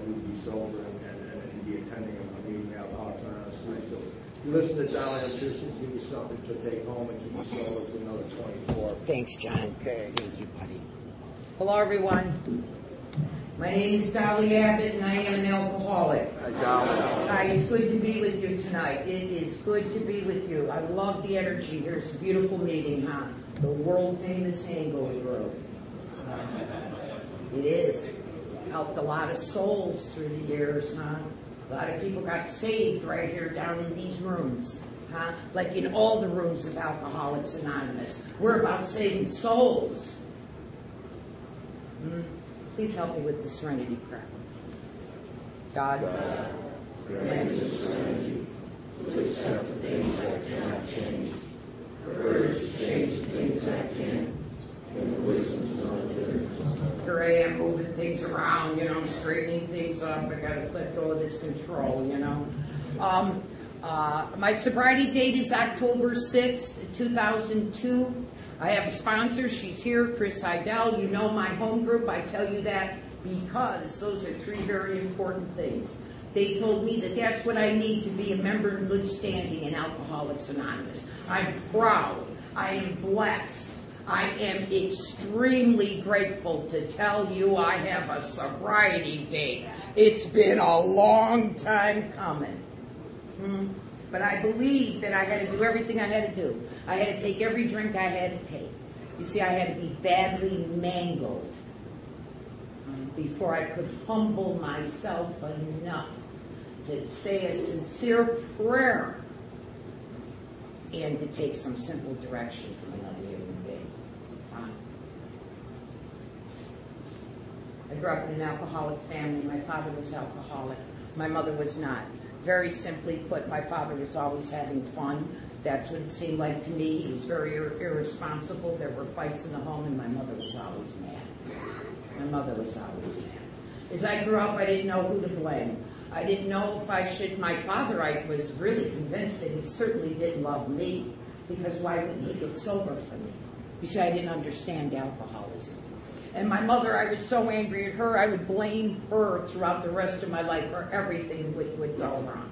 would be sober and, and, and be attending a meeting of Alcoholics Anonymous tonight. So you listen to Dolly, I'm sure give you something to take home and keep you sober for another 24. Thanks, John. Okay. Thank you, buddy. Hello, everyone. My name is Dolly Abbott, and I am an alcoholic. Hi, Dolly. Hi, it's good to be with you tonight. It is good to be with you. I love the energy here. It's a beautiful meeting, huh? The world famous Hangover Road. It is. Helped a lot of souls through the years, huh? A lot of people got saved right here down in these rooms, huh? Like in all the rooms of Alcoholics Anonymous. We're about saving souls. Hmm? Please help me with the serenity prayer. God, grant me the serenity to accept the things I cannot change, courage to change the things I can, and the wisdom to know. Here I am moving things around, you know, straightening things up. I gotta let go of this control, you know. Um, uh, my sobriety date is October 6th, 2002. I have a sponsor. She's here, Chris Heidel. You know my home group. I tell you that because those are three very important things. They told me that that's what I need to be a member in good standing in Alcoholics Anonymous. I'm proud. I am blessed. I am extremely grateful to tell you I have a sobriety date. It's been a long time coming. Hmm. But I believe that I had to do everything I had to do. I had to take every drink I had to take. You see, I had to be badly mangled before I could humble myself enough to say a sincere prayer and to take some simple direction from another human being. Huh? I grew up in an alcoholic family. My father was alcoholic. My mother was not. Very simply put, my father was always having fun. That's what it seemed like to me. He was very ir- irresponsible. There were fights in the home, and my mother was always mad. My mother was always mad. As I grew up, I didn't know who to blame. I didn't know if I should. My father, I was really convinced that he certainly didn't love me, because why wouldn't he get sober for me? You see, I didn't understand alcoholism. And my mother, I was so angry at her, I would blame her throughout the rest of my life for everything that would go wrong.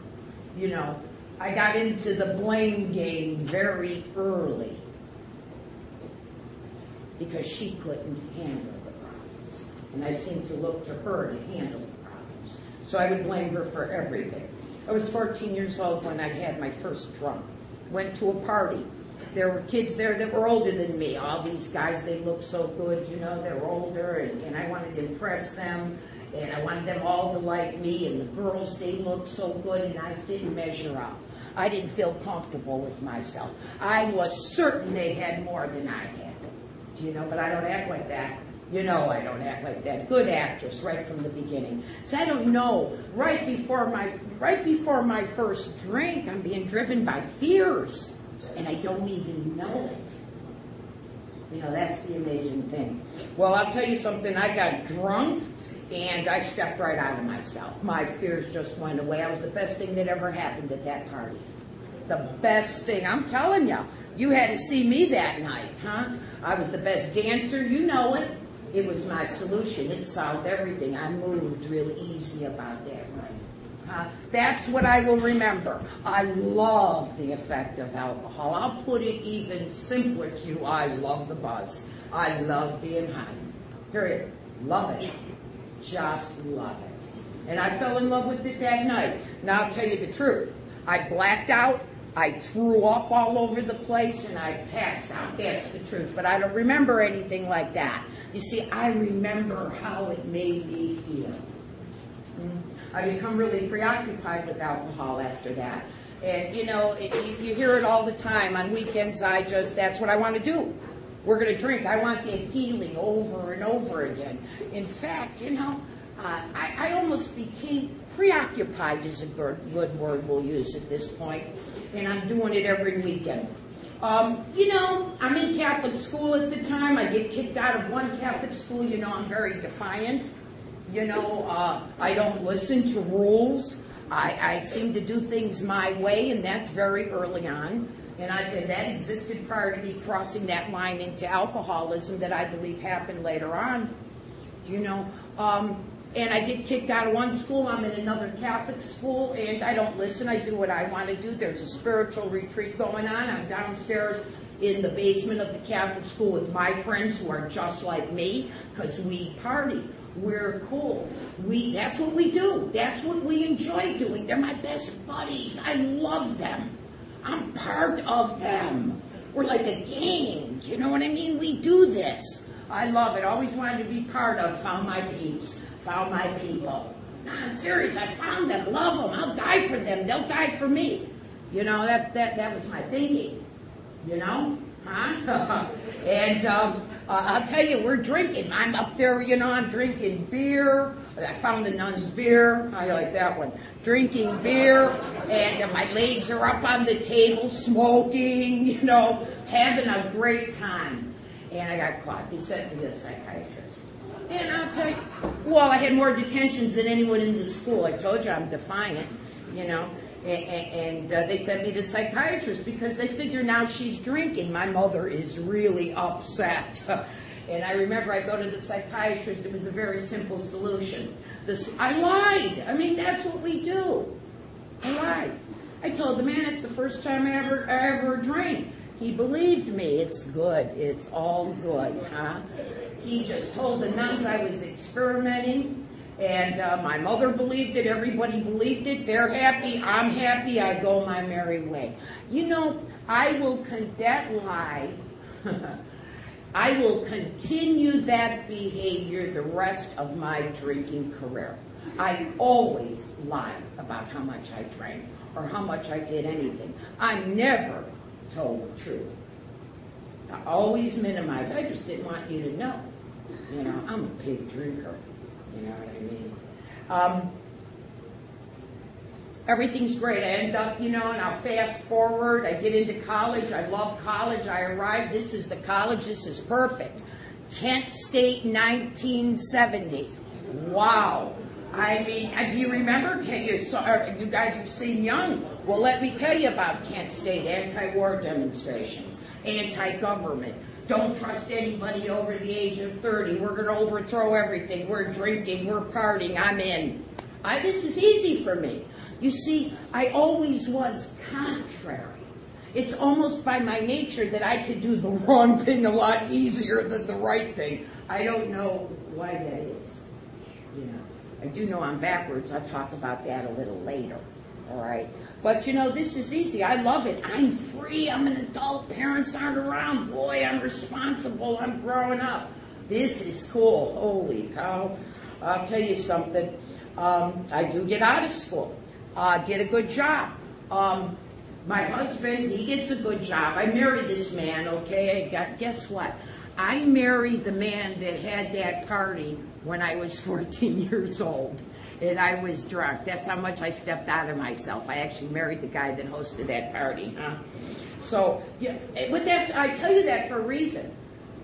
You know, I got into the blame game very early because she couldn't handle the problems. And I seemed to look to her to handle the problems. So I would blame her for everything. I was 14 years old when I had my first drunk. Went to a party. There were kids there that were older than me. All these guys, they looked so good, you know, they were older, and, and I wanted to impress them, and I wanted them all to like me, and the girls, they looked so good, and I didn't measure up. I didn't feel comfortable with myself. I was certain they had more than I had. Do you know? But I don't act like that. You know I don't act like that. Good actress right from the beginning. So I don't know. Right before my right before my first drink, I'm being driven by fears. And I don't even know it. You know, that's the amazing thing. Well, I'll tell you something, I got drunk and I stepped right out of myself. My fears just went away. I was the best thing that ever happened at that party. The best thing. I'm telling you. You had to see me that night, huh? I was the best dancer. You know it. It was my solution. It solved everything. I moved real easy about that night. Uh, that's what I will remember. I love the effect of alcohol. I'll put it even simpler to you. I love the buzz. I love being high. Period. Love it. Just love it. And I fell in love with it that night. Now I'll tell you the truth. I blacked out. I threw up all over the place and I passed out. That's the truth. But I don't remember anything like that. You see, I remember how it made me feel. Mm. I become really preoccupied with alcohol after that. And you know, it, you, you hear it all the time. On weekends, I just, that's what I want to do. We're going to drink. I want that feeling over and over again. In fact, you know, uh, I, I almost became preoccupied is a good, good word we'll use at this point, and I'm doing it every weekend. Um, you know, I'm in Catholic school at the time. I get kicked out of one Catholic school. You know, I'm very defiant. You know, uh, I don't listen to rules. I, I seem to do things my way, and that's very early on. And, I, and that existed prior to me crossing that line into alcoholism that I believe happened later on. You know? Um, and I get kicked out of one school. I'm in another Catholic school, and I don't listen. I do what I want to do. There's a spiritual retreat going on. I'm downstairs in the basement of the Catholic school with my friends who are just like me because we party. We're cool. We that's what we do. That's what we enjoy doing. They're my best buddies. I love them. I'm part of them. We're like a gang. You know what I mean? We do this. I love it. Always wanted to be part of. Found my peeps. Found my people. No, I'm serious. I found them. Love them. I'll die for them. They'll die for me. You know that that that was my thinking. You know, huh? and um, uh, I'll tell you, we're drinking. I'm up there. You know, I'm drinking beer. I found the nun's beer. I like that one. Drinking beer, and uh, my legs are up on the table, smoking. You know, having a great time. And I got caught. They sent me to a psychiatrist. And I'll tell you, well, I had more detentions than anyone in the school. I told you I'm defiant, you know. And, and uh, they sent me to psychiatrist because they figure now she's drinking. My mother is really upset. and I remember I go to the psychiatrist. It was a very simple solution. This, I lied. I mean, that's what we do. I lied. I told the man it's the first time I ever I ever drank. He believed me. It's good. It's all good, huh? He just told the nuns I was experimenting, and uh, my mother believed it. Everybody believed it. They're happy. I'm happy. I go my merry way. You know, I will con- that lie. I will continue that behavior the rest of my drinking career. I always lied about how much I drank or how much I did anything. I never told the truth. I always minimized. I just didn't want you to know. You know, I'm a big drinker. You know what I mean? Um, everything's great. I end up, you know, and I'll fast forward. I get into college. I love college. I arrive. This is the college. This is perfect. Kent State, 1970. Wow. I mean, uh, do you remember? Can you, uh, you guys have seen Young. Well, let me tell you about Kent State anti-war demonstrations, anti-government. Don't trust anybody over the age of 30. We're going to overthrow everything. We're drinking. We're partying. I'm in. I, this is easy for me. You see, I always was contrary. It's almost by my nature that I could do the wrong thing a lot easier than the right thing. I don't know why that is. You know, I do know I'm backwards. I'll talk about that a little later. All right. But you know, this is easy. I love it. I'm free. I'm an adult. Parents aren't around. Boy, I'm responsible. I'm growing up. This is cool. Holy cow. I'll tell you something. Um, I do get out of school, uh, get a good job. Um, my husband, he gets a good job. I married this man, okay? Guess what? I married the man that had that party when I was 14 years old and I was drunk. That's how much I stepped out of myself. I actually married the guy that hosted that party. Huh? So, yeah, eh, but that's I tell you that for a reason.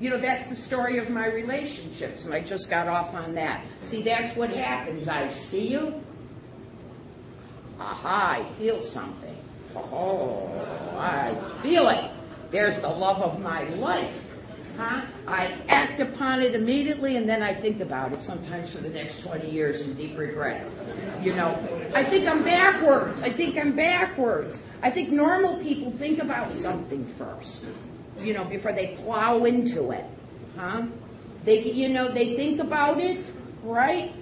You know, that's the story of my relationships, and I just got off on that. See, that's what happens. I see you. Aha, I feel something. Oh, I feel it. There's the love of my life. Huh? I act upon it immediately and then I think about it sometimes for the next 20 years in deep regret. You know, I think I'm backwards. I think I'm backwards. I think normal people think about something first, you know, before they plow into it. Huh? They, you know, they think about it, right?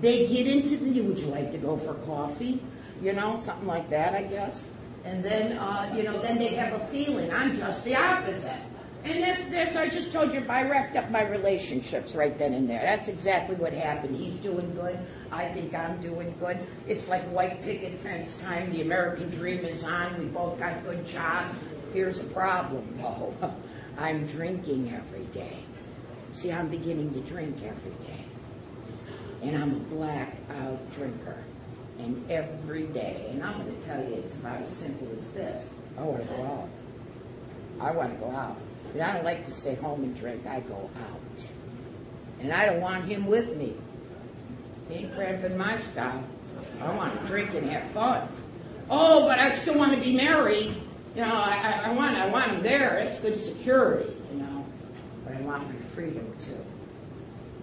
They get into the, would you like to go for coffee? You know, something like that, I guess. And then, uh, you know, then they have a feeling. I'm just the opposite. And that's, that's, I just told you, I wrapped up my relationships right then and there. That's exactly what happened. He's doing good. I think I'm doing good. It's like white picket fence time. The American dream is on. We both got good jobs. Here's a problem, though. I'm drinking every day. See, I'm beginning to drink every day. And I'm a blackout drinker. And every day. And I'm going to tell you, it's about as simple as this. Oh, I want to go out. I want to go out. But I don't like to stay home and drink. I go out. And I don't want him with me. He ain't cramping my style. I want to drink and have fun. Oh, but I still want to be married. You know, I, I, I want I want him there. It's good security, you know. But I want my freedom too.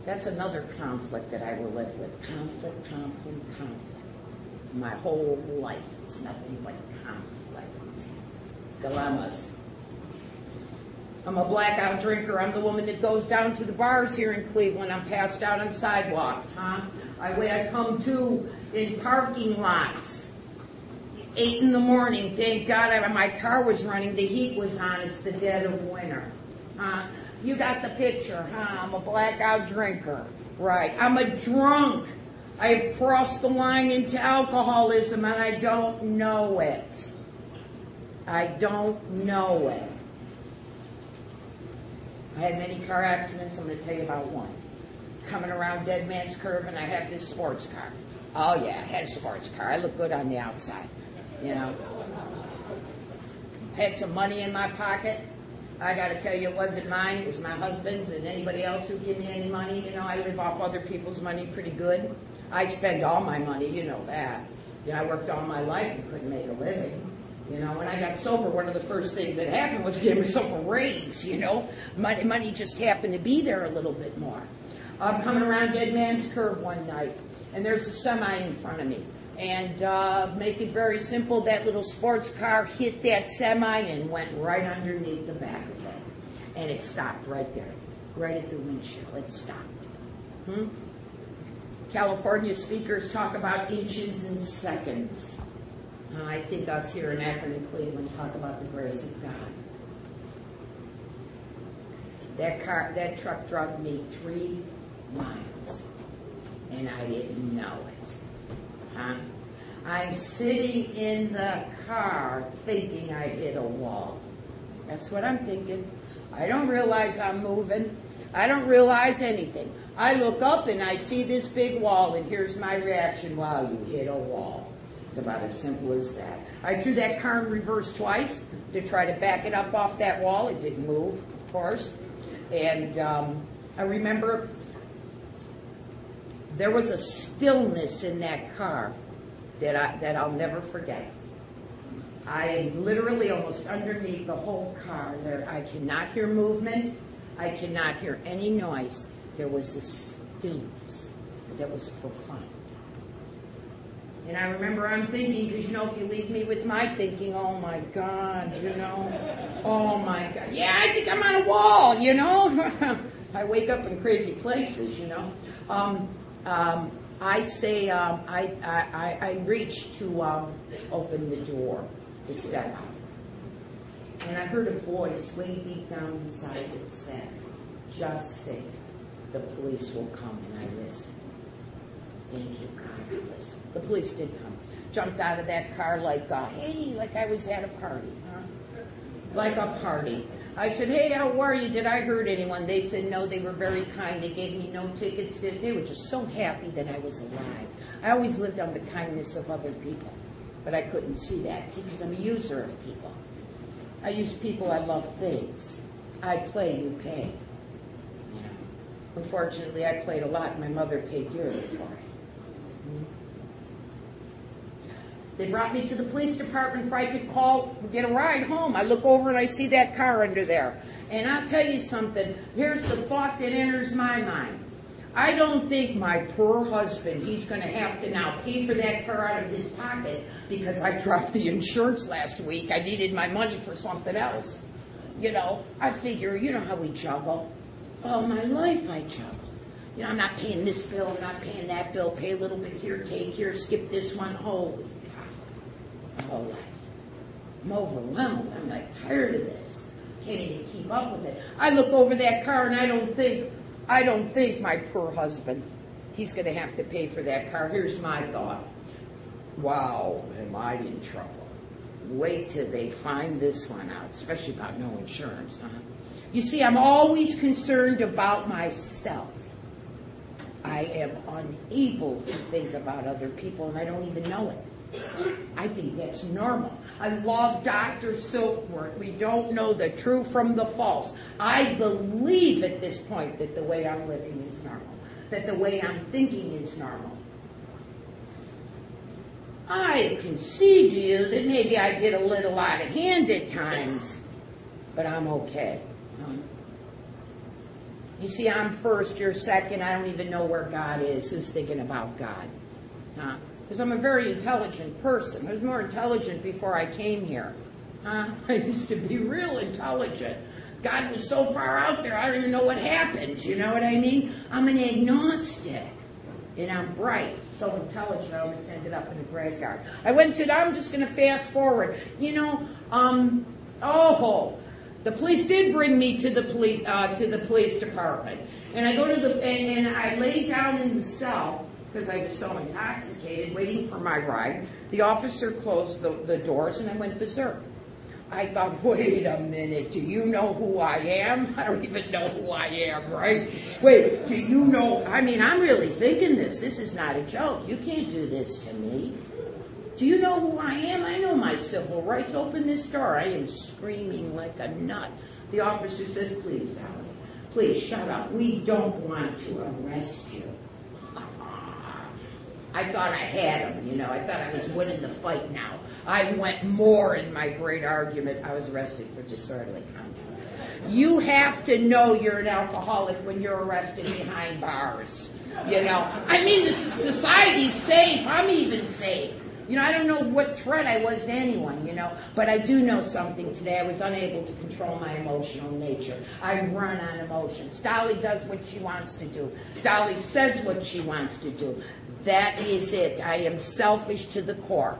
That's another conflict that I will live with. Conflict, conflict, conflict. My whole life is nothing but conflict. Dilemmas. I'm a blackout drinker. I'm the woman that goes down to the bars here in Cleveland. I'm passed out on sidewalks, huh? I I come to in parking lots. Eight in the morning. Thank God I, my car was running. The heat was on. It's the dead of winter. Huh? You got the picture, huh? I'm a blackout drinker. Right. I'm a drunk. I've crossed the line into alcoholism and I don't know it. I don't know it. I had many car accidents. I'm going to tell you about one. Coming around Dead Man's Curve, and I have this sports car. Oh, yeah, I had a sports car. I look good on the outside, you know. Had some money in my pocket. I got to tell you, it wasn't mine. It was my husband's and anybody else who give me any money. You know, I live off other people's money pretty good. I spend all my money, you know that. You know, I worked all my life and couldn't make a living. You know, when I got sober, one of the first things that happened was give myself a raise, you know. Money, money just happened to be there a little bit more. I'm coming around Dead Man's Curve one night, and there's a semi in front of me. And uh, make it very simple, that little sports car hit that semi and went right underneath the back of it. And it stopped right there, right at the windshield. It stopped. Hmm? California speakers talk about inches and seconds. Uh, I think us here in Akron and Cleveland talk about the grace of God. That car, that truck drove me three miles, and I didn't know it. Huh? I'm sitting in the car thinking I hit a wall. That's what I'm thinking. I don't realize I'm moving. I don't realize anything. I look up and I see this big wall, and here's my reaction wow, you hit a wall. It's about as simple as that. I threw that car in reverse twice to try to back it up off that wall. It didn't move, of course. And um, I remember there was a stillness in that car that I that I'll never forget. I am literally almost underneath the whole car. There, I cannot hear movement. I cannot hear any noise. There was a stillness that was profound. And I remember I'm thinking, because you know, if you leave me with my thinking, oh my God, you know, oh my God, yeah, I think I'm on a wall, you know. I wake up in crazy places, you know. Um, um, I say, um, I, I, I reach to um, open the door to step out. And I heard a voice way deep down inside that said, just say, the police will come. And I listened. Thank you, God, Listened. The police did come. Jumped out of that car like, uh, hey, like I was at a party, huh? Like a party. I said, hey, how are you? Did I hurt anyone? They said, no, they were very kind. They gave me no tickets. They were just so happy that I was alive. I always lived on the kindness of other people, but I couldn't see that. See, because I'm a user of people. I use people, I love things. I play, you pay. Unfortunately, I played a lot, and my mother paid dearly for it. They brought me to the police department before I could call, get a ride home. I look over and I see that car under there. And I'll tell you something. Here's the thought that enters my mind. I don't think my poor husband, he's going to have to now pay for that car out of his pocket because I dropped the insurance last week. I needed my money for something else. You know, I figure, you know how we juggle. All my life I juggle. You know, I'm not paying this bill, I'm not paying that bill, pay a little bit here, take here, skip this one. Holy my whole life. I'm overwhelmed. I'm like tired of this. Can't even keep up with it. I look over that car and I don't think, I don't think my poor husband, he's going to have to pay for that car. Here's my thought. Wow, am I in trouble? Wait till they find this one out, especially about no insurance, huh? You see, I'm always concerned about myself. I am unable to think about other people and I don't even know it. I think that's normal. I love Dr. Silkworth. We don't know the true from the false. I believe at this point that the way I'm living is normal, that the way I'm thinking is normal. I concede to you that maybe I get a little out of hand at times, but I'm okay. Um, You see, I'm first, you're second. I don't even know where God is. Who's thinking about God? Huh? Because I'm a very intelligent person. I was more intelligent before I came here. Huh? I used to be real intelligent. God was so far out there, I don't even know what happened. You know what I mean? I'm an agnostic. And I'm bright, so intelligent, I almost ended up in a graveyard. I went to, I'm just going to fast forward. You know, um, oh, the police did bring me to the police uh, to the police department, and I go to the and, and I lay down in the cell because I was so intoxicated, waiting for my ride. The officer closed the, the doors, and I went berserk. I thought, wait a minute, do you know who I am? I don't even know who I am, right? Wait, do you know? I mean, I'm really thinking this. This is not a joke. You can't do this to me. Do you know who I am? I know my civil rights. Open this door. I am screaming like a nut. The officer says, please, darling, please shut up. We don't want to arrest you. I thought I had him, you know. I thought I was winning the fight now. I went more in my great argument. I was arrested for disorderly conduct. You have to know you're an alcoholic when you're arrested behind bars. You know, I mean, the society's safe. I'm even safe. You know, I don't know what threat I was to anyone, you know, but I do know something today. I was unable to control my emotional nature. I run on emotions. Dolly does what she wants to do. Dolly says what she wants to do. That is it. I am selfish to the core.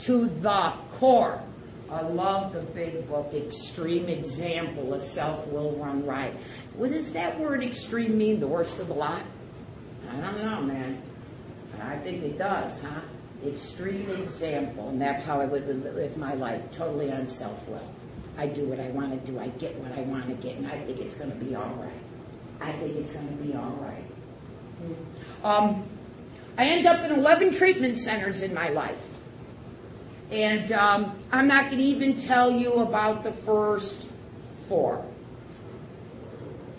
To the core. I love the big book, Extreme Example of Self Will Run Riot. What does that word extreme mean? The worst of the lot? I don't know, man. I think it does, huh? Extreme example, and that's how I would live my life, totally on self will. I do what I want to do, I get what I want to get, and I think it's going to be all right. I think it's going to be all right. Um, I end up in 11 treatment centers in my life. And um, I'm not going to even tell you about the first four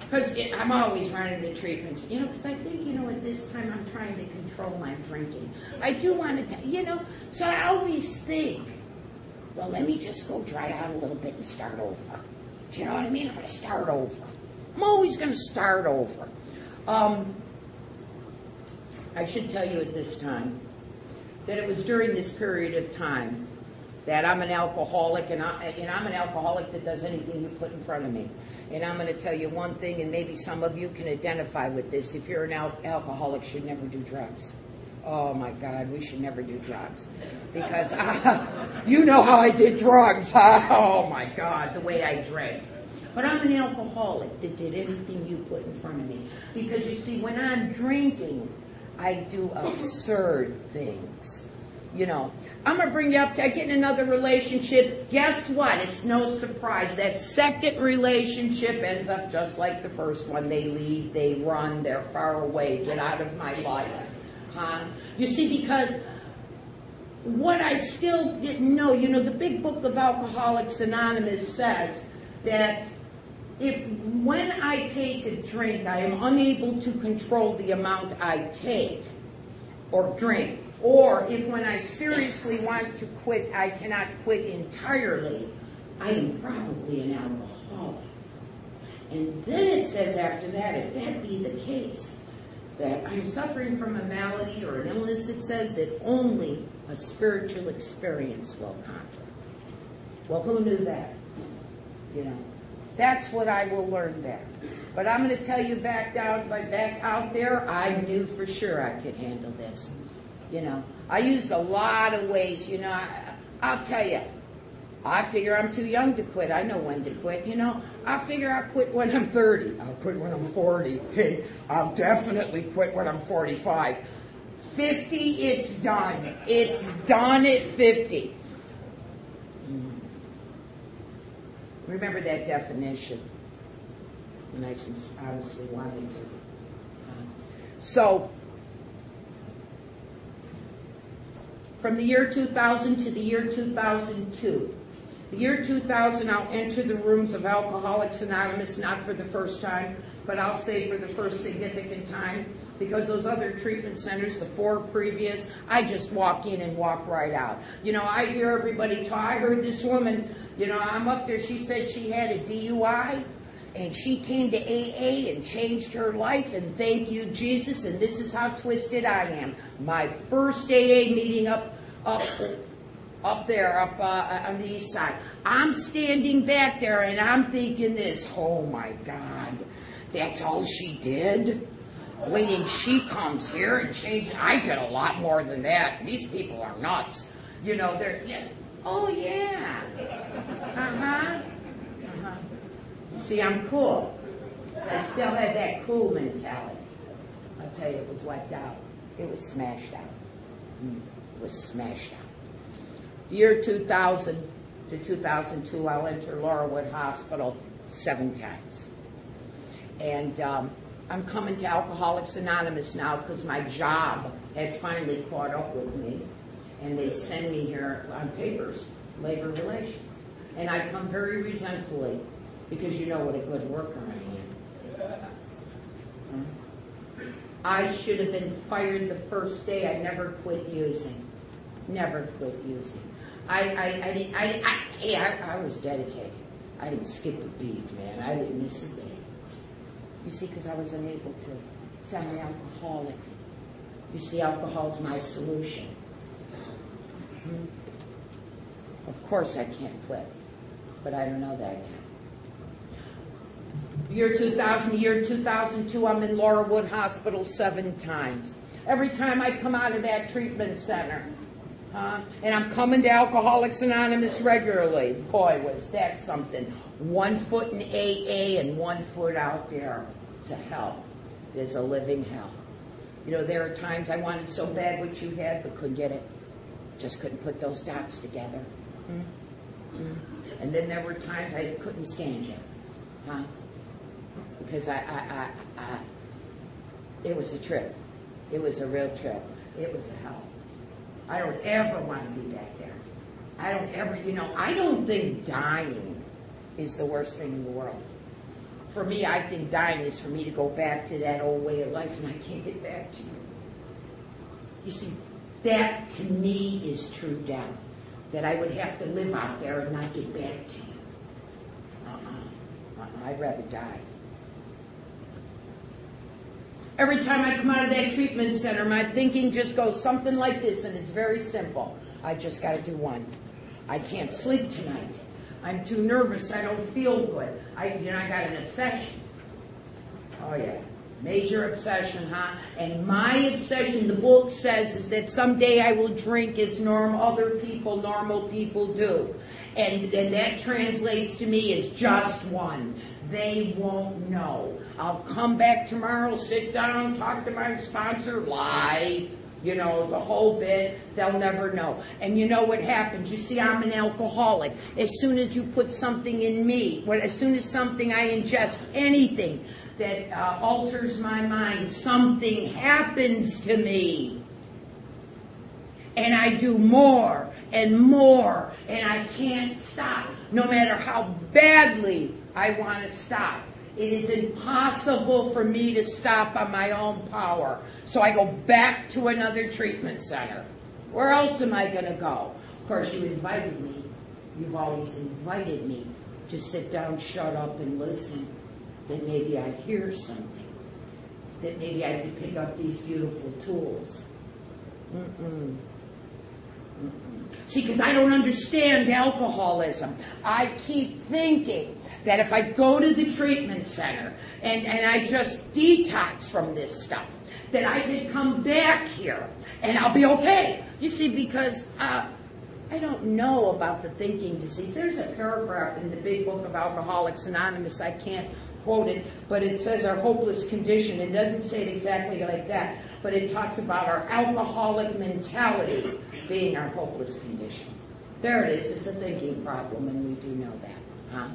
because I'm always running the treatments, you know, because I think, you know, at this time I'm trying to control my drinking. I do want to, you know, so I always think, well, let me just go dry out a little bit and start over. Do you know what I mean? I'm going to start over. I'm always going to start over. Um, I should tell you at this time that it was during this period of time that I'm an alcoholic, and, I, and I'm an alcoholic that does anything you put in front of me. And I'm going to tell you one thing, and maybe some of you can identify with this. If you're an al- alcoholic, should never do drugs. Oh my God, we should never do drugs because uh, you know how I did drugs. Huh? Oh my God, the way I drank. But I'm an alcoholic that did anything you put in front of me because you see, when I'm drinking, I do absurd things. You know, I'm going to bring you up to I get in another relationship. Guess what? It's no surprise. That second relationship ends up just like the first one. They leave, they run, they're far away, get out of my life. Huh? You see, because what I still didn't know, you know, the big book of Alcoholics Anonymous says that if when I take a drink, I am unable to control the amount I take or drink, or if when I seriously want to quit, I cannot quit entirely, I am probably an alcoholic. And then it says after that, if that be the case, that I'm suffering from a malady or an illness, it says that only a spiritual experience will conquer. Well, who knew that? You know, that's what I will learn there. But I'm going to tell you back down, back out there, I knew for sure I could handle this. You know, I used a lot of ways. You know, I, I'll tell you, I figure I'm too young to quit. I know when to quit. You know, I figure I'll quit when I'm 30. I'll quit when I'm 40. Hey, I'll definitely quit when I'm 45. 50, it's done. It's done at 50. Remember that definition. And I honestly wanted to. Uh, so, from the year 2000 to the year 2002. The year 2000, I'll enter the rooms of Alcoholics Anonymous, not for the first time, but I'll say for the first significant time, because those other treatment centers, the four previous, I just walk in and walk right out. You know, I hear everybody talk. I heard this woman, you know, I'm up there, she said she had a DUI. And she came to AA and changed her life, and thank you, Jesus, and this is how twisted I am. My first AA meeting up, up, up there, up uh, on the east side. I'm standing back there, and I'm thinking this, oh my God, that's all she did? Waiting, she comes here and changes. I did a lot more than that. These people are nuts. You know, they're, yeah. oh yeah. Uh-huh. See, I'm cool. I still had that cool mentality. I'll tell you, it was wiped out. It was smashed out. Mm, It was smashed out. Year 2000 to 2002, I'll enter Laurelwood Hospital seven times. And um, I'm coming to Alcoholics Anonymous now because my job has finally caught up with me. And they send me here on papers, labor relations. And I come very resentfully because you know what a good worker I am. I should have been fired the first day. I never quit using. Never quit using. I, I, I, I, I, I, I was dedicated. I didn't skip a beat, man. I didn't miss a day. You see, because I was unable to. See, I'm an alcoholic. You see, alcohol is my solution. Hmm. Of course, I can't quit, but I don't know that yet. Year 2000, year 2002, I'm in Laurelwood Hospital seven times. Every time I come out of that treatment center, huh? And I'm coming to Alcoholics Anonymous regularly. Boy, was that something. One foot in AA and one foot out there. It's a hell. It's a living hell. You know, there are times I wanted so bad what you had, but couldn't get it. Just couldn't put those dots together. Hmm? Hmm. And then there were times I couldn't stand you. Huh? Because I, I, I, I, it was a trip. It was a real trip. It was a hell. I don't ever want to be back there. I don't ever, you know, I don't think dying is the worst thing in the world. For me, I think dying is for me to go back to that old way of life, and I can't get back to you. You see, that to me is true death. That I would have to live out there and not get back to you. Uh-uh. Uh-uh. I'd rather die. Every time I come out of that treatment center, my thinking just goes something like this, and it's very simple. I just got to do one. I can't sleep tonight. I'm too nervous. I don't feel good. I, you know, I got an obsession. Oh yeah, major obsession, huh? And my obsession, the book says, is that someday I will drink as normal other people, normal people do, and and that translates to me as just one. They won't know. I'll come back tomorrow, sit down, talk to my sponsor, lie. You know, the whole bit, they'll never know. And you know what happens? You see, I'm an alcoholic. As soon as you put something in me, as soon as something I ingest, anything that uh, alters my mind, something happens to me. And I do more and more, and I can't stop, no matter how badly I want to stop. It is impossible for me to stop on my own power. So I go back to another treatment center. Where else am I going to go? Of course, you invited me. You've always invited me to sit down, shut up, and listen. That maybe I hear something. That maybe I could pick up these beautiful tools. Mm-mm. See, because I don't understand alcoholism. I keep thinking that if I go to the treatment center and, and I just detox from this stuff, that I could come back here and I'll be okay. You see, because uh, I don't know about the thinking disease. There's a paragraph in the big book of Alcoholics Anonymous. I can't quote it, but it says our hopeless condition. It doesn't say it exactly like that, but it talks about our alcoholic mentality being our hopeless condition. There it is. It's a thinking problem, and we do know that. Huh?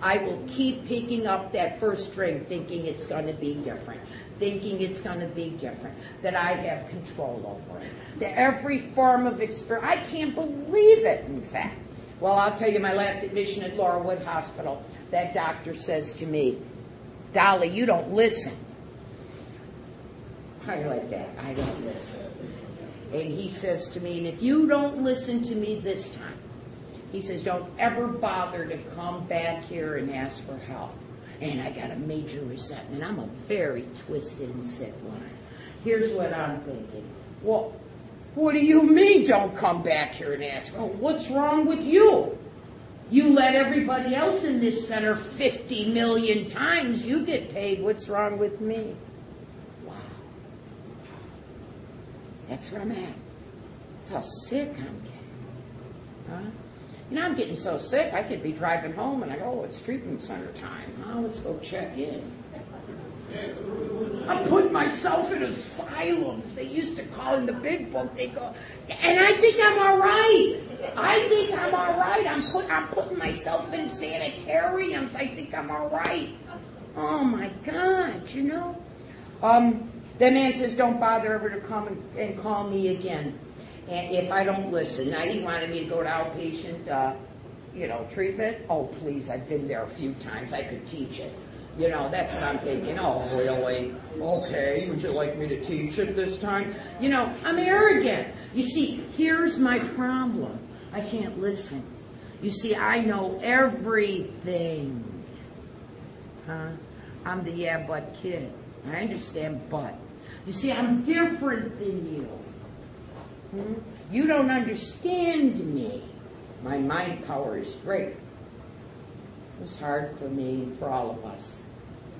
I will keep picking up that first string, thinking it's going to be different, thinking it's going to be different, that I have control over it. That every form of experience, I can't believe it, in fact. Well, I'll tell you, my last admission at Laurelwood Hospital, that doctor says to me, Dolly, you don't listen. I like that. I don't listen. And he says to me, and if you don't listen to me this time, he says, don't ever bother to come back here and ask for help. and I got a major resentment. I'm a very twisted and sick woman. Here's what I'm thinking. Well, what do you mean don't come back here and ask? Well, what's wrong with you? You let everybody else in this center 50 million times. You get paid. What's wrong with me? Wow. That's where I'm at. That's how sick I'm getting. Huh? You know, I'm getting so sick, I could be driving home and I go, oh, it's treatment center time. Oh, let's go check in. I'm putting myself in asylums. They used to call in the big book, they go, and I think I'm all right. I think I'm all right. I'm, put, I'm putting myself in sanitariums. I think I'm all right. Oh my God, you know? Um, the man says, don't bother ever to come and, and call me again and if I don't listen. Now, he wanted me to go to outpatient, uh, you know, treatment. Oh, please, I've been there a few times. I could teach it. You know, that's what I'm thinking. Oh, really? Okay, would you like me to teach it this time? You know, I'm arrogant. You see, here's my problem. I can't listen. You see, I know everything. Huh? I'm the yeah, but kid. I understand, but. You see, I'm different than you. Hmm? You don't understand me. My mind power is great. It was hard for me, for all of us,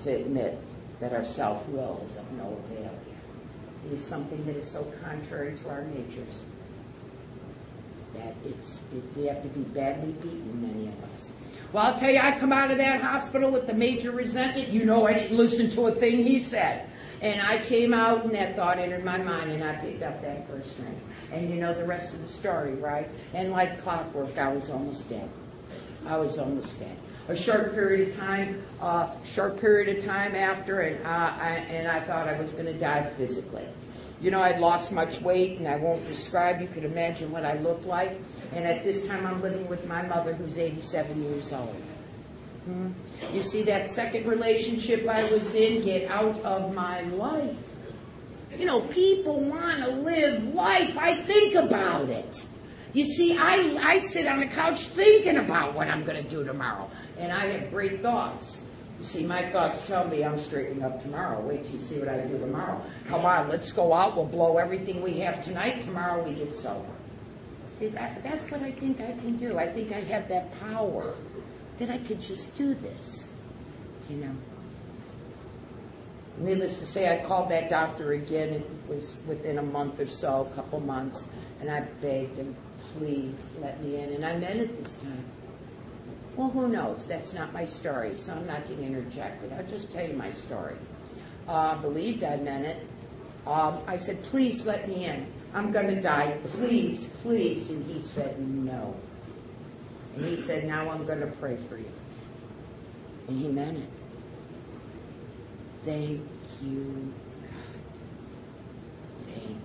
to admit that our self will is of no avail. It is something that is so contrary to our natures that it's it, we have to be badly beaten, many of us. Well, I'll tell you, I come out of that hospital with the major resentment. You know, I didn't listen to a thing he said. And I came out, and that thought entered my mind, and I picked up that first drink. And you know the rest of the story, right? And like clockwork, I was almost dead. I was almost dead. A short period of time, uh, short period of time after, and uh, I, and I thought I was going to die physically. You know, I'd lost much weight, and I won't describe. You could imagine what I looked like. And at this time, I'm living with my mother, who's 87 years old. Hmm? You see, that second relationship I was in, get out of my life. You know, people want to live life. I think about it. You see, I, I sit on the couch thinking about what I'm going to do tomorrow. And I have great thoughts. You see, my thoughts tell me I'm straightening up tomorrow. Wait till you see what I do tomorrow. Come on, let's go out. We'll blow everything we have tonight. Tomorrow we get sober. See, that, that's what I think I can do. I think I have that power that I could just do this. You know. Needless to say, I called that doctor again. It was within a month or so, a couple months, and I begged him, please let me in. And I meant it this time. Well, who knows? That's not my story, so I'm not getting interjected. I'll just tell you my story. Uh, believed I meant it. Um, I said, please let me in. I'm going to die. Please, please. And he said, no. And he said, now I'm going to pray for you. And he meant it. Thank you, God. Thank you.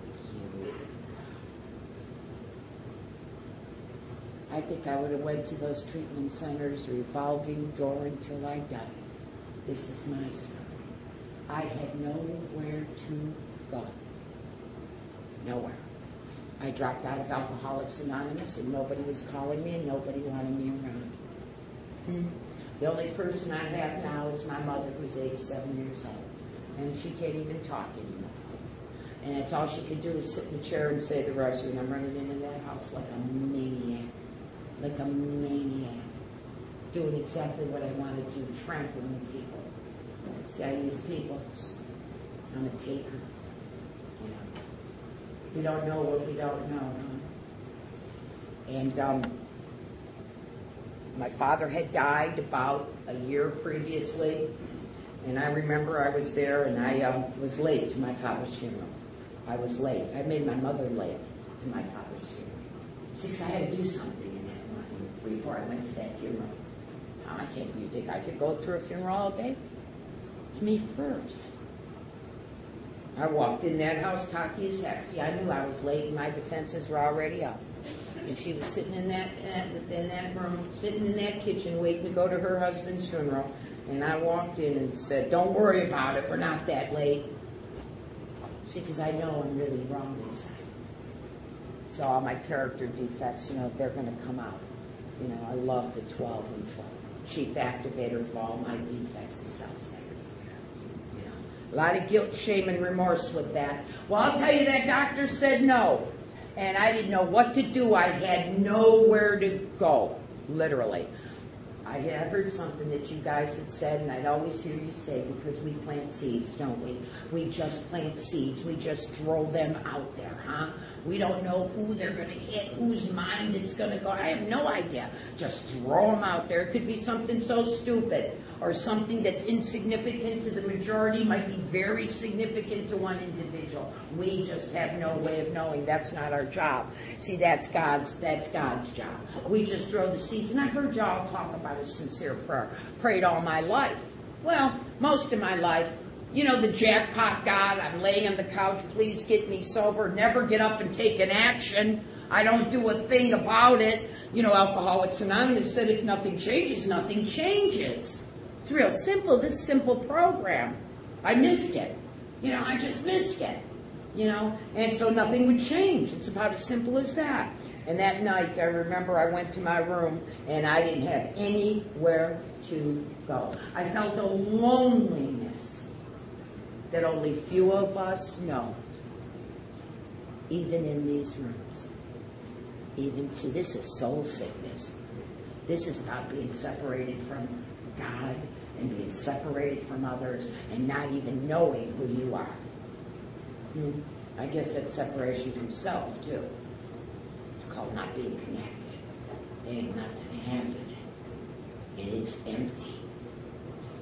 I think I would have went to those treatment centers, revolving door until I died. This is my story. I had nowhere to go. Nowhere. I dropped out of Alcoholics Anonymous and nobody was calling me and nobody wanted me around. Hmm. The only person I have now is my mother who's 87 years old. And she can't even talk anymore. And that's all she can do is sit in the chair and say the rosary. And I'm running into that house like a maniac. Like a maniac. Doing exactly what I want to do, trampling people. See, I use people. I'm a taker. You know. We don't know what we don't know. Huh? And um, my father had died about a year previously, and I remember I was there and I um, was late to my father's funeral. I was late. I made my mother late to my father's funeral. Because I had to do something in morning before I went to that funeral. I can't. You think I could go through a funeral all day? To me first. I walked in that house cocky as heck. I knew I was late and my defenses were already up. And she was sitting in that in that room, sitting in that kitchen, waiting to go to her husband's funeral. And I walked in and said, "Don't worry about it. We're not that late." See, because I know I'm really wrong inside. So all my character defects, you know, they're going to come out. You know, I love the 12 and 12. chief activator of all my defects is self-secretary. You know, a lot of guilt, shame, and remorse with that. Well, I'll tell you that doctor said no, and I didn't know what to do. I had nowhere to go, literally. I had heard something that you guys had said, and I'd always hear you say, because we plant seeds, don't we? We just plant seeds. We just throw them out there, huh? We don't know who they're going to hit, whose mind it's going to go. I have no idea. Just throw them out there. It could be something so stupid or something that's insignificant to the majority might be very significant to one individual. We just have no way of knowing. That's not our job. See, that's God's that's God's job. We just throw the seeds. And I heard y'all talk about a sincere prayer. Prayed all my life. Well, most of my life, you know, the jackpot God, I'm laying on the couch, please get me sober, never get up and take an action. I don't do a thing about it. You know, Alcoholics Anonymous said if nothing changes, nothing changes. It's real simple, this simple program. I missed it. You know, I just missed it. You know, and so nothing would change. It's about as simple as that. And that night, I remember I went to my room and I didn't have anywhere to go. I felt a loneliness that only few of us know, even in these rooms. Even, see, this is soul sickness. This is about being separated from God and being separated from others and not even knowing who you are. I guess that's separation from self, too. It's called not being connected. Ain't nothing handed. It is empty.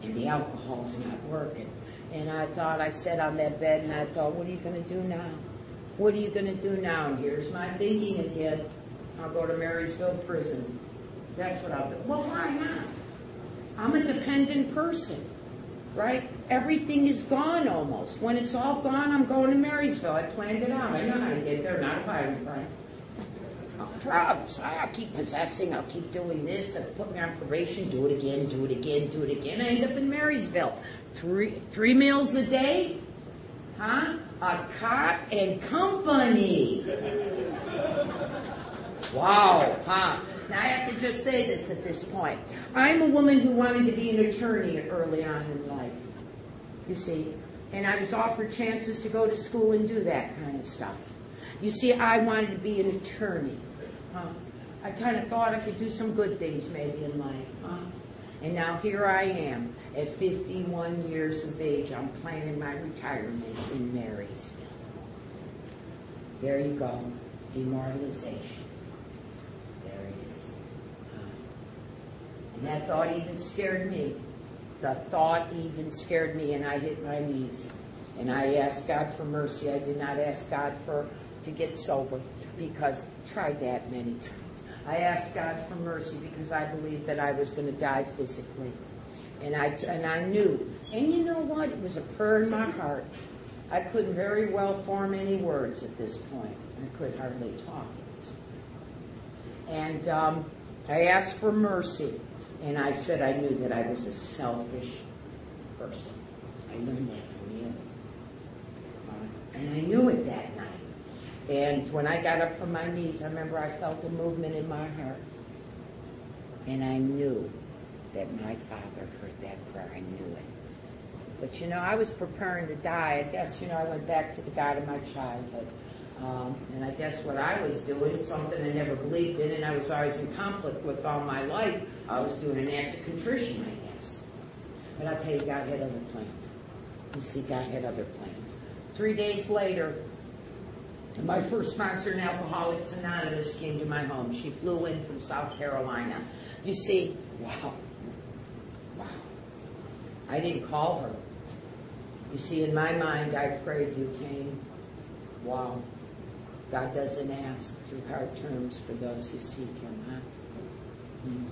And the alcohol's not working. And I thought, I sat on that bed and I thought, what are you going to do now? What are you going to do now? And here's my thinking again. I'll go to Marysville prison. That's what I'll do. Well, why not? I'm a dependent person, right? Everything is gone almost. When it's all gone, I'm going to Marysville. I planned it out. I know how to get there, not a violent crime. Oh, drugs. Ah, I'll keep possessing. I'll keep doing this. They'll put me on probation. Do it again. Do it again. Do it again. I end up in Marysville. Three three meals a day, huh? A cot and company. Wow, huh? Now I have to just say this at this point. I'm a woman who wanted to be an attorney early on in life. You see, and I was offered chances to go to school and do that kind of stuff. You see, I wanted to be an attorney. Huh? I kind of thought I could do some good things maybe in life. Huh? And now here I am at 51 years of age. I'm planning my retirement in Marysville. There you go. Demoralization. There it is. Huh? And that thought even scared me. The thought even scared me, and I hit my knees. And I asked God for mercy. I did not ask God for to get sober because I tried that many times. I asked God for mercy because I believed that I was going to die physically. And I, and I knew. And you know what? It was a prayer in my heart. I couldn't very well form any words at this point. I could hardly talk. And um, I asked for mercy. And I said I knew that I was a selfish person. I learned that from you. Uh, and I knew it that night. And when I got up from my knees, I remember I felt a movement in my heart. And I knew that my father heard that prayer. I knew it. But you know, I was preparing to die. I guess, you know, I went back to the God of my childhood. Um, and I guess what I was doing, something I never believed in, and I was always in conflict with all my life, I was doing an act of contrition, I guess. But I'll tell you, God had other plans. You see, God had other plans. Three days later, my first sponsor in Alcoholics Anonymous came to my home. She flew in from South Carolina. You see, wow. Wow. I didn't call her. You see, in my mind, I prayed you came. Wow. God doesn't ask too hard terms for those who seek Him, huh? Hmm.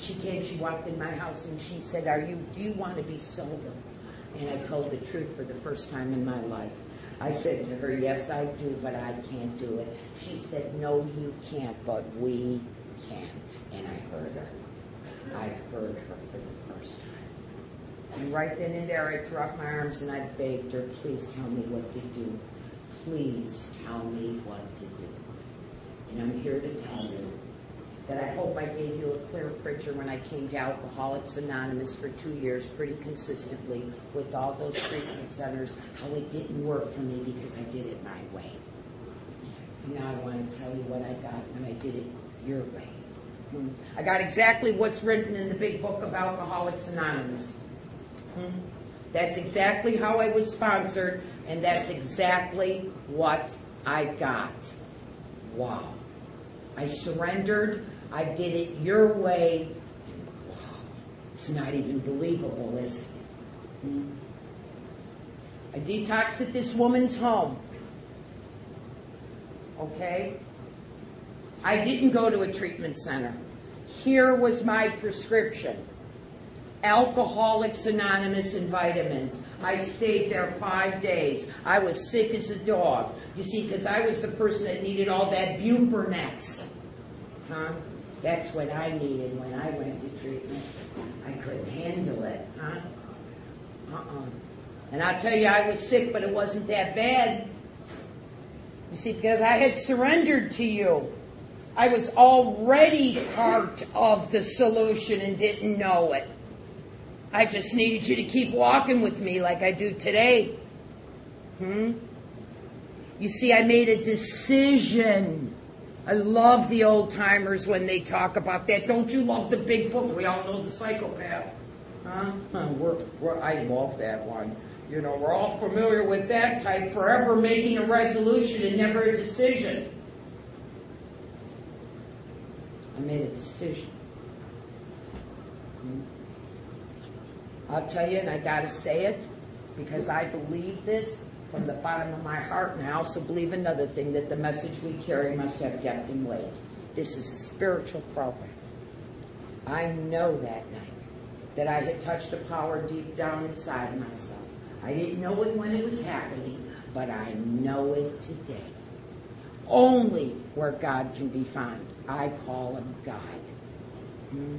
She came, she walked in my house and she said, Are you do you want to be sober? And I told the truth for the first time in my life. I said to her, Yes, I do, but I can't do it. She said, No, you can't, but we can. And I heard her. I heard her for the first time. And right then and there, I threw up my arms and I begged her, Please tell me what to do. Please tell me what to do. And I'm here to tell you that I hope I gave you a clear picture when I came to Alcoholics Anonymous for two years pretty consistently with all those treatment centers, how it didn't work for me because I did it my way. Now I want to tell you what I got when I did it your way. Hmm. I got exactly what's written in the big book of Alcoholics Anonymous. Hmm. That's exactly how I was sponsored, and that's exactly what I got. Wow. I surrendered. I did it your way. It's not even believable, is it? Hmm? I detoxed at this woman's home. Okay? I didn't go to a treatment center. Here was my prescription. Alcoholics Anonymous and vitamins. I stayed there five days. I was sick as a dog. You see, because I was the person that needed all that Buprenex. Huh? That's what I needed when I went to treatment. I couldn't handle it, huh? Uh-uh. And I'll tell you, I was sick, but it wasn't that bad. You see, because I had surrendered to you. I was already part of the solution and didn't know it. I just needed you to keep walking with me like I do today. Hmm? You see, I made a decision. I love the old timers when they talk about that. Don't you love the big book? We all know the psychopath. Huh? We're, we're, I love that one. You know, we're all familiar with that type, forever making a resolution and never a decision. I made a decision. Hmm? I'll tell you, and I got to say it because I believe this from the bottom of my heart, and I also believe another thing that the message we carry must have depth and weight. This is a spiritual program. I know that night that I had touched a power deep down inside myself. I didn't know it when it was happening, but I know it today. Only where God can be found. I call him God. Hmm?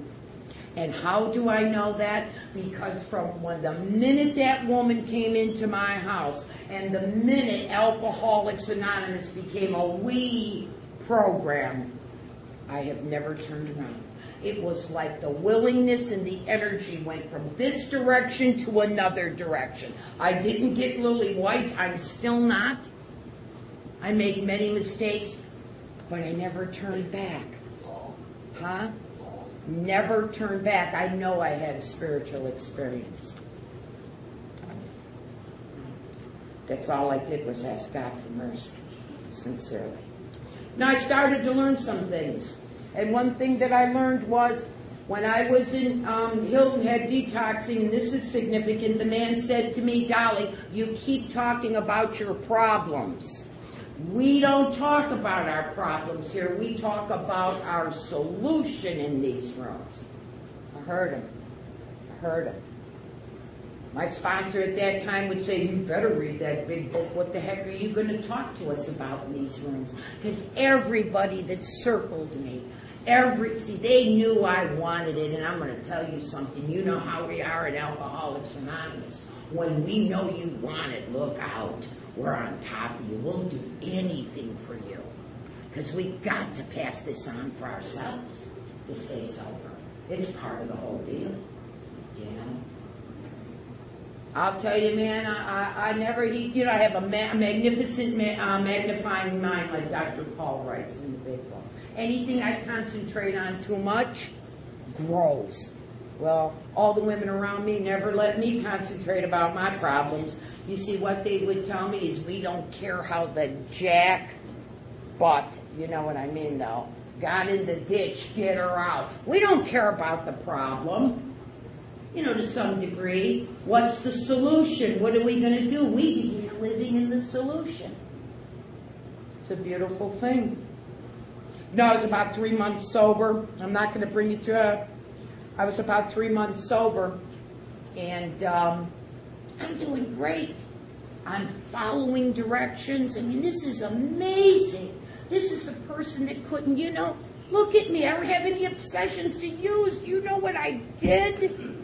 And how do I know that? Because from when the minute that woman came into my house and the minute Alcoholics Anonymous became a we program, I have never turned around. It was like the willingness and the energy went from this direction to another direction. I didn't get lily white. I'm still not. I made many mistakes, but I never turned back. Huh? Never turned back. I know I had a spiritual experience. That's all I did was ask God for mercy, sincerely. Now I started to learn some things. And one thing that I learned was when I was in um, Hilton Head detoxing, and this is significant, the man said to me, Dolly, you keep talking about your problems. We don't talk about our problems here. We talk about our solution in these rooms. I heard him. I heard him. My sponsor at that time would say, You better read that big book. What the heck are you going to talk to us about in these rooms? Because everybody that circled me, every, see, they knew I wanted it. And I'm going to tell you something. You know how we are at Alcoholics Anonymous. When we know you want it, look out. We're on top of you. We'll do anything for you. Because we've got to pass this on for ourselves to stay sober. It's part of the whole deal. You know? I'll tell you, man, I, I, I never, he, you know, I have a, ma- magnificent ma- uh, magnifying mind like Dr. Paul writes in the big book. Anything I concentrate on too much grows. Well, all the women around me never let me concentrate about my problems. You see, what they would tell me is we don't care how the jack butt, you know what I mean though, got in the ditch, get her out. We don't care about the problem you know, to some degree. What's the solution? What are we going to do? We began living in the solution. It's a beautiful thing. Know, I was about three months sober. I'm not going to bring you to a. I was about three months sober, and um, I'm doing great. I'm following directions. I mean, this is amazing. This is a person that couldn't, you know, look at me. I don't have any obsessions to use. Do you know what I did?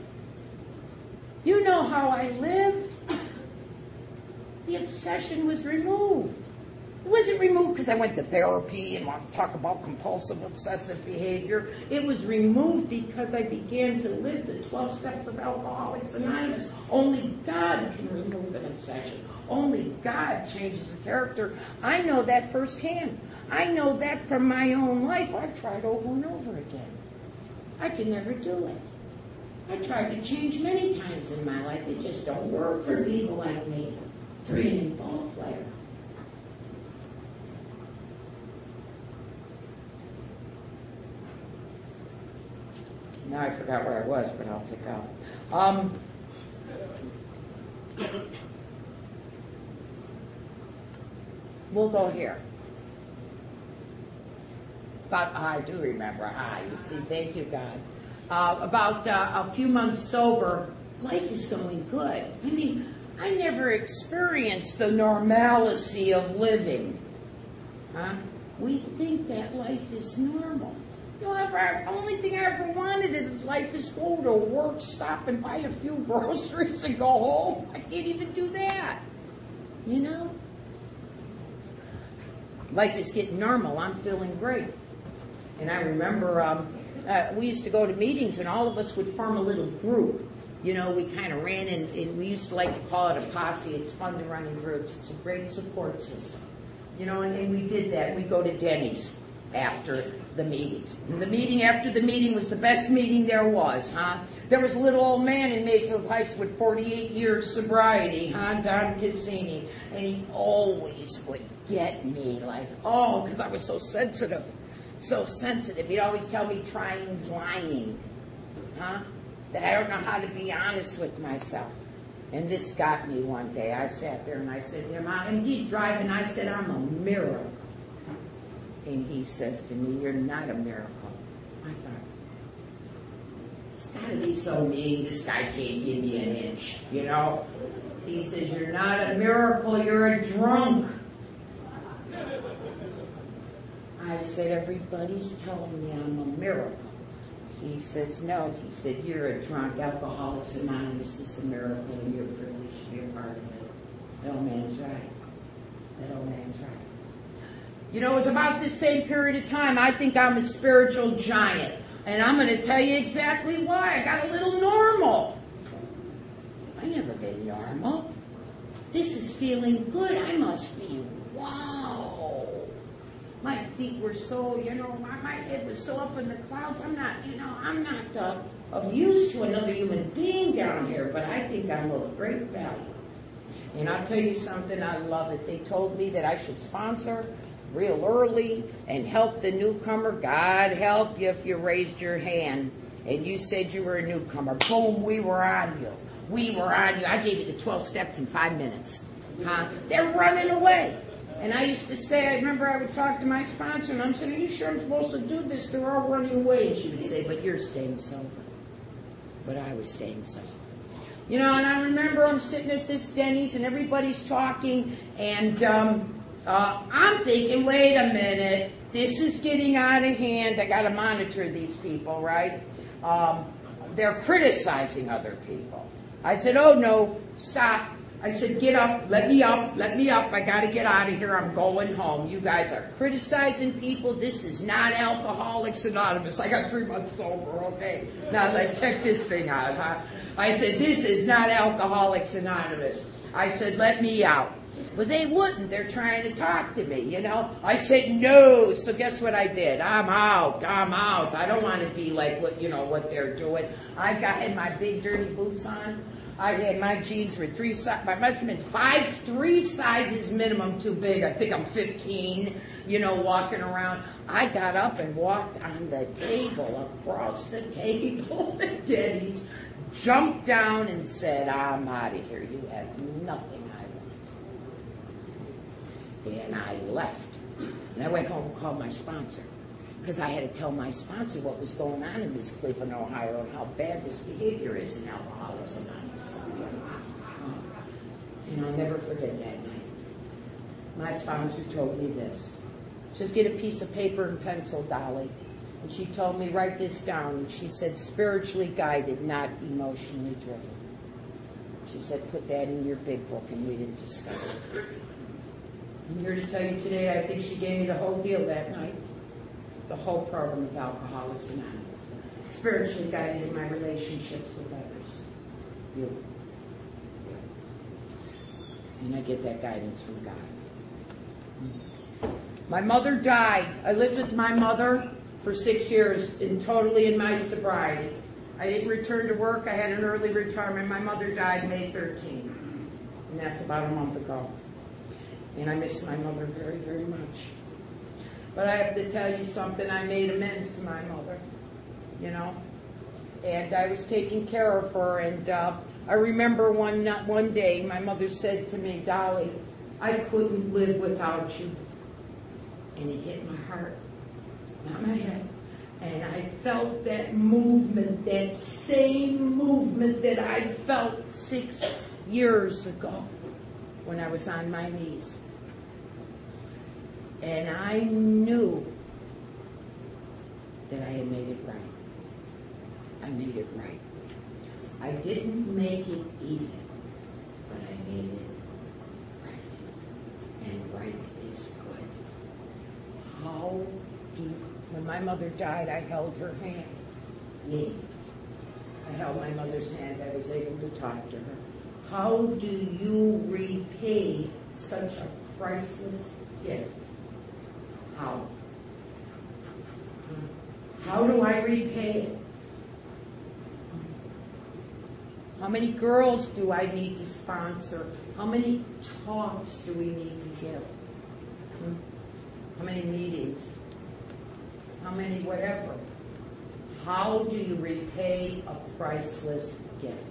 You know how I lived. The obsession was removed. It wasn't removed because I went to therapy and want to talk about compulsive obsessive behavior. It was removed because I began to live the 12 steps of Alcoholics Anonymous. Only God can remove an obsession. Only God changes a character. I know that firsthand. I know that from my own life. I've tried over and over again. I can never do it. I tried to change many times in my life. It just don't work for people like me. Three inning ball player. Now I forgot where I was, but I'll pick up. Um, we'll go here. But I do remember. Ah, you see, thank you, God. Uh, about uh, a few months sober, life is going good. I mean, I never experienced the normalcy of living. Huh? We think that life is normal. You know, the only thing I ever wanted is life is go to work, stop and buy a few groceries and go home. I can't even do that. You know? Life is getting normal. I'm feeling great. And I remember um, uh, we used to go to meetings and all of us would form a little group. You know, we kind of ran and, and we used to like to call it a posse. It's fun to run in groups. It's a great support system. You know, and, and we did that. We'd go to Denny's after the meetings. And the meeting after the meeting was the best meeting there was, huh? There was a little old man in Mayfield Heights with 48 years sobriety, huh? Don Cassini. And he always would get me like, oh, because I was so sensitive. So sensitive. He'd always tell me trying's lying, huh? That I don't know how to be honest with myself. And this got me one day. I sat there and I said, "Dear Mom," and he's driving. I said, I'm a miracle. And he says to me, You're not a miracle. I thought, It's got to be so mean. This guy can't give me an inch, you know? He says, You're not a miracle, you're a drunk. I said, Everybody's telling me I'm a miracle. He says, No. He said, You're a drunk. Alcoholics Anonymous is a miracle, and you're privileged to be a part of it. That old man's right. That old man's right. You know, it's about this same period of time. I think I'm a spiritual giant. And I'm going to tell you exactly why. I got a little normal. I never been normal. This is feeling good. I must be, wow. My feet were so, you know, my, my head was so up in the clouds. I'm not, you know, I'm not uh, of use to another human being down here, but I think I'm of great value. And I'll tell you something, I love it. They told me that I should sponsor real early and help the newcomer. God help you if you raised your hand and you said you were a newcomer. Boom, we were on you. We were on you. I gave you the 12 steps in five minutes. Huh? They're running away. And I used to say, I remember I would talk to my sponsor and I'm saying, Are you sure I'm supposed to do this? They're all running away. And she would say, But you're staying sober. But I was staying sober. You know, and I remember I'm sitting at this Denny's and everybody's talking and um, I'm thinking, wait a minute, this is getting out of hand. I got to monitor these people, right? Um, they're criticizing other people. I said, oh no, stop. I said, get up, let me up, let me up. I got to get out of here. I'm going home. You guys are criticizing people. This is not Alcoholics Anonymous. I got three months sober, okay? Now, like, check this thing out, huh? I said, this is not Alcoholics Anonymous. I said, let me out. But they wouldn't. They're trying to talk to me, you know. I said no. So guess what I did? I'm out. I'm out. I don't want to be like what you know what they're doing. I got in my big dirty boots on. I had my jeans were three size. My must have been five, three sizes minimum too big. I think I'm 15. You know, walking around. I got up and walked on the table across the table at Denny's, jumped down and said, "I'm out of here. You have nothing and I left. And I went home and called my sponsor because I had to tell my sponsor what was going on in this Cleveland, Ohio, and how bad this behavior is in Alcoholics. And I'll never forget that night. My sponsor told me this. Just get a piece of paper and pencil, Dolly. And she told me, write this down. And she said, spiritually guided, not emotionally driven. She said, put that in your big book, and we didn't discuss it. I'm here to tell you today, I think she gave me the whole deal that night. The whole program of Alcoholics Anonymous. Spiritually guided in my relationships with others. You. And I get that guidance from God. My mother died. I lived with my mother for six years in totally in my sobriety. I didn't return to work. I had an early retirement. My mother died May 13. And that's about a month ago. And I miss my mother very, very much. But I have to tell you something. I made amends to my mother, you know. And I was taking care of her. And uh, I remember one one day, my mother said to me, Dolly, I couldn't live without you. And it hit my heart, not my head. And I felt that movement, that same movement that I felt six years ago when I was on my knees. And I knew that I had made it right. I made it right. I didn't make it even, but I made it right. And right is good. How do, when my mother died, I held her hand. Me. I held my mother's hand. I was able to talk to her. How do you repay such a priceless gift? How? How do I repay it? How many girls do I need to sponsor? How many talks do we need to give? How many meetings? How many whatever? How do you repay a priceless gift?